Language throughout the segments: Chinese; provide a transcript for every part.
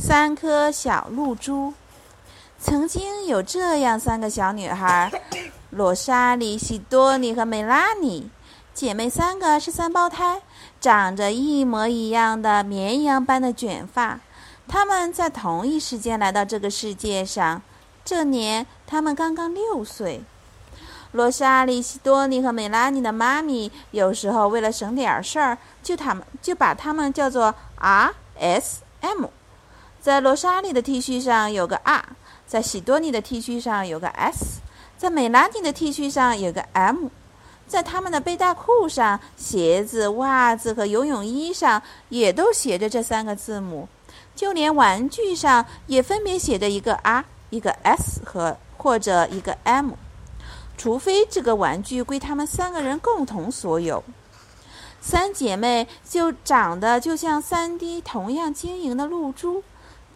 三颗小露珠。曾经有这样三个小女孩：罗莎莉、西多尼和梅拉尼，姐妹三个是三胞胎，长着一模一样的绵羊般的卷发。她们在同一时间来到这个世界上，这年她们刚刚六岁。罗莎莉、西多尼和梅拉尼的妈咪有时候为了省点事儿，就他们就把她们叫做 R、S、M。在罗莎莉的 T 恤上有个 R。在喜多尼的 T 恤上有个 S，在美拉尼的 T 恤上有个 M，在他们的背带裤上、鞋子、袜子和游泳衣上也都写着这三个字母，就连玩具上也分别写着一个 R、一个 S 和或者一个 M，除非这个玩具归他们三个人共同所有。三姐妹就长得就像三滴同样晶莹的露珠。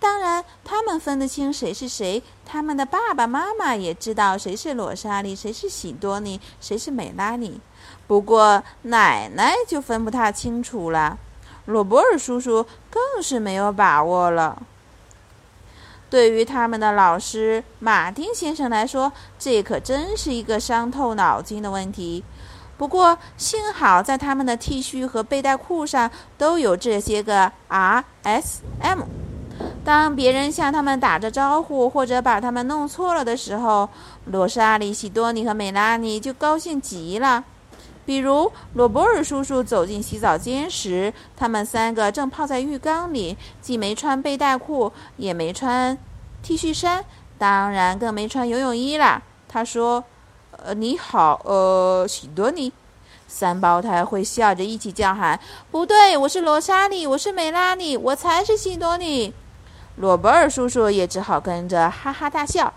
当然，他们分得清谁是谁。他们的爸爸妈妈也知道谁是罗莎莉，谁是喜多尼，谁是美拉尼。不过，奶奶就分不太清楚了。罗伯尔叔叔更是没有把握了。对于他们的老师马丁先生来说，这可真是一个伤透脑筋的问题。不过，幸好在他们的 T 恤和背带裤上都有这些个 R、S、M。当别人向他们打着招呼，或者把他们弄错了的时候，罗莎莉、西多尼和美拉尼就高兴极了。比如，罗伯尔叔叔走进洗澡间时，他们三个正泡在浴缸里，既没穿背带裤，也没穿 T 恤衫，当然更没穿游泳衣啦。他说：“呃，你好，呃，西多尼。”三胞胎会笑着一起叫喊：“不对，我是罗莎莉，我是美拉尼，我才是西多尼。”罗伯尔叔叔也只好跟着哈哈大笑。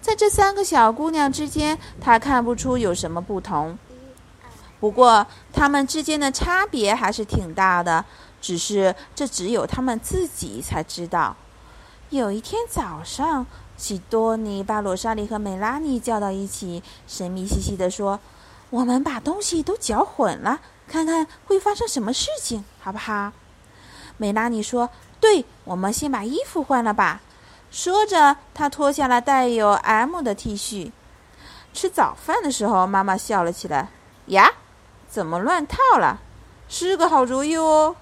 在这三个小姑娘之间，他看不出有什么不同。不过，她们之间的差别还是挺大的，只是这只有她们自己才知道。有一天早上，西多尼把罗莎莉和美拉尼叫到一起，神秘兮兮地说：“我们把东西都搅混了，看看会发生什么事情，好不好？”美拉尼说。对，我们先把衣服换了吧。说着，他脱下了带有 M 的 T 恤。吃早饭的时候，妈妈笑了起来。呀，怎么乱套了？是个好主意哦。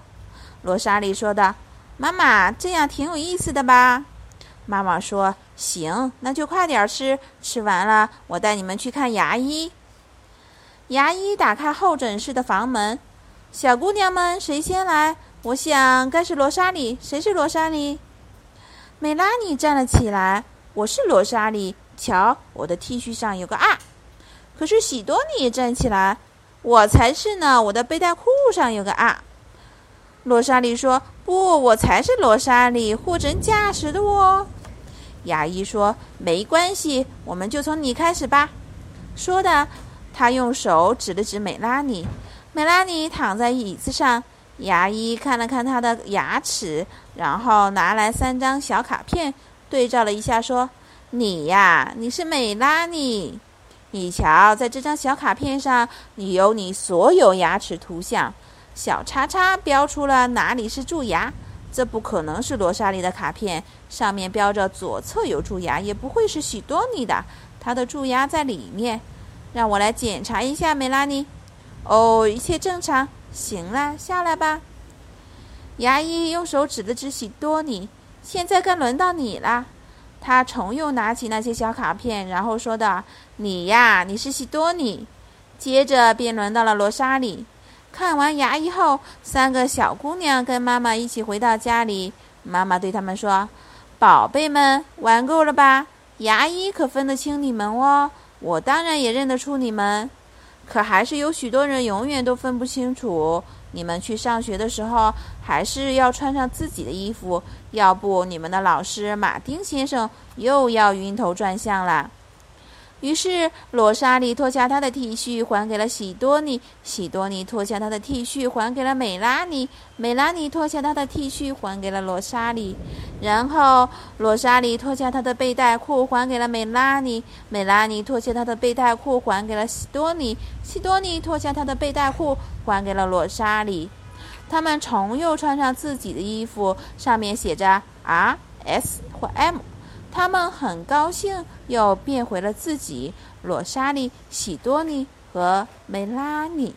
罗莎莉说道。妈妈，这样挺有意思的吧？妈妈说：“行，那就快点吃。吃完了，我带你们去看牙医。”牙医打开候诊室的房门。小姑娘们，谁先来？我想该是罗莎莉。谁是罗莎莉？美拉尼站了起来。我是罗莎莉。瞧，我的 T 恤上有个 R。可是喜多尼也站起来。我才是呢，我的背带裤上有个 R。罗莎莉说：“不，我才是罗莎莉，货真价实的哦。”牙医说：“没关系，我们就从你开始吧。”说的，他用手指了指美拉尼。美拉尼躺在椅子上。牙医看了看他的牙齿，然后拿来三张小卡片，对照了一下，说：“你呀，你是美拉尼。你瞧，在这张小卡片上，你有你所有牙齿图像，小叉叉标出了哪里是蛀牙。这不可能是罗莎莉的卡片，上面标着左侧有蛀牙，也不会是许多尼的，他的蛀牙在里面。让我来检查一下，美拉尼。哦，一切正常。”行了，下来吧。牙医用手指了指喜多尼，现在该轮到你了。他重又拿起那些小卡片，然后说道：“你呀，你是喜多尼。”接着便轮到了罗莎莉。看完牙医后，三个小姑娘跟妈妈一起回到家里。妈妈对他们说：“宝贝们，玩够了吧？牙医可分得清你们哦，我当然也认得出你们。”可还是有许多人永远都分不清楚。你们去上学的时候，还是要穿上自己的衣服，要不你们的老师马丁先生又要晕头转向了。于是，罗莎莉脱下她的 T 恤还给了喜多尼，喜多尼脱下她的 T 恤还给了美拉尼，美拉尼脱下她的 T 恤还给了罗莎莉。然后，罗莎莉脱下她的背带裤还给了美拉尼，美拉尼脱下她的背带裤还给了喜多尼，喜多尼脱下她的背带裤还给了罗莎莉。他们重又穿上自己的衣服，上面写着 R S 或 M。他们很高兴又变回了自己——罗莎莉、喜多尼和梅拉尼。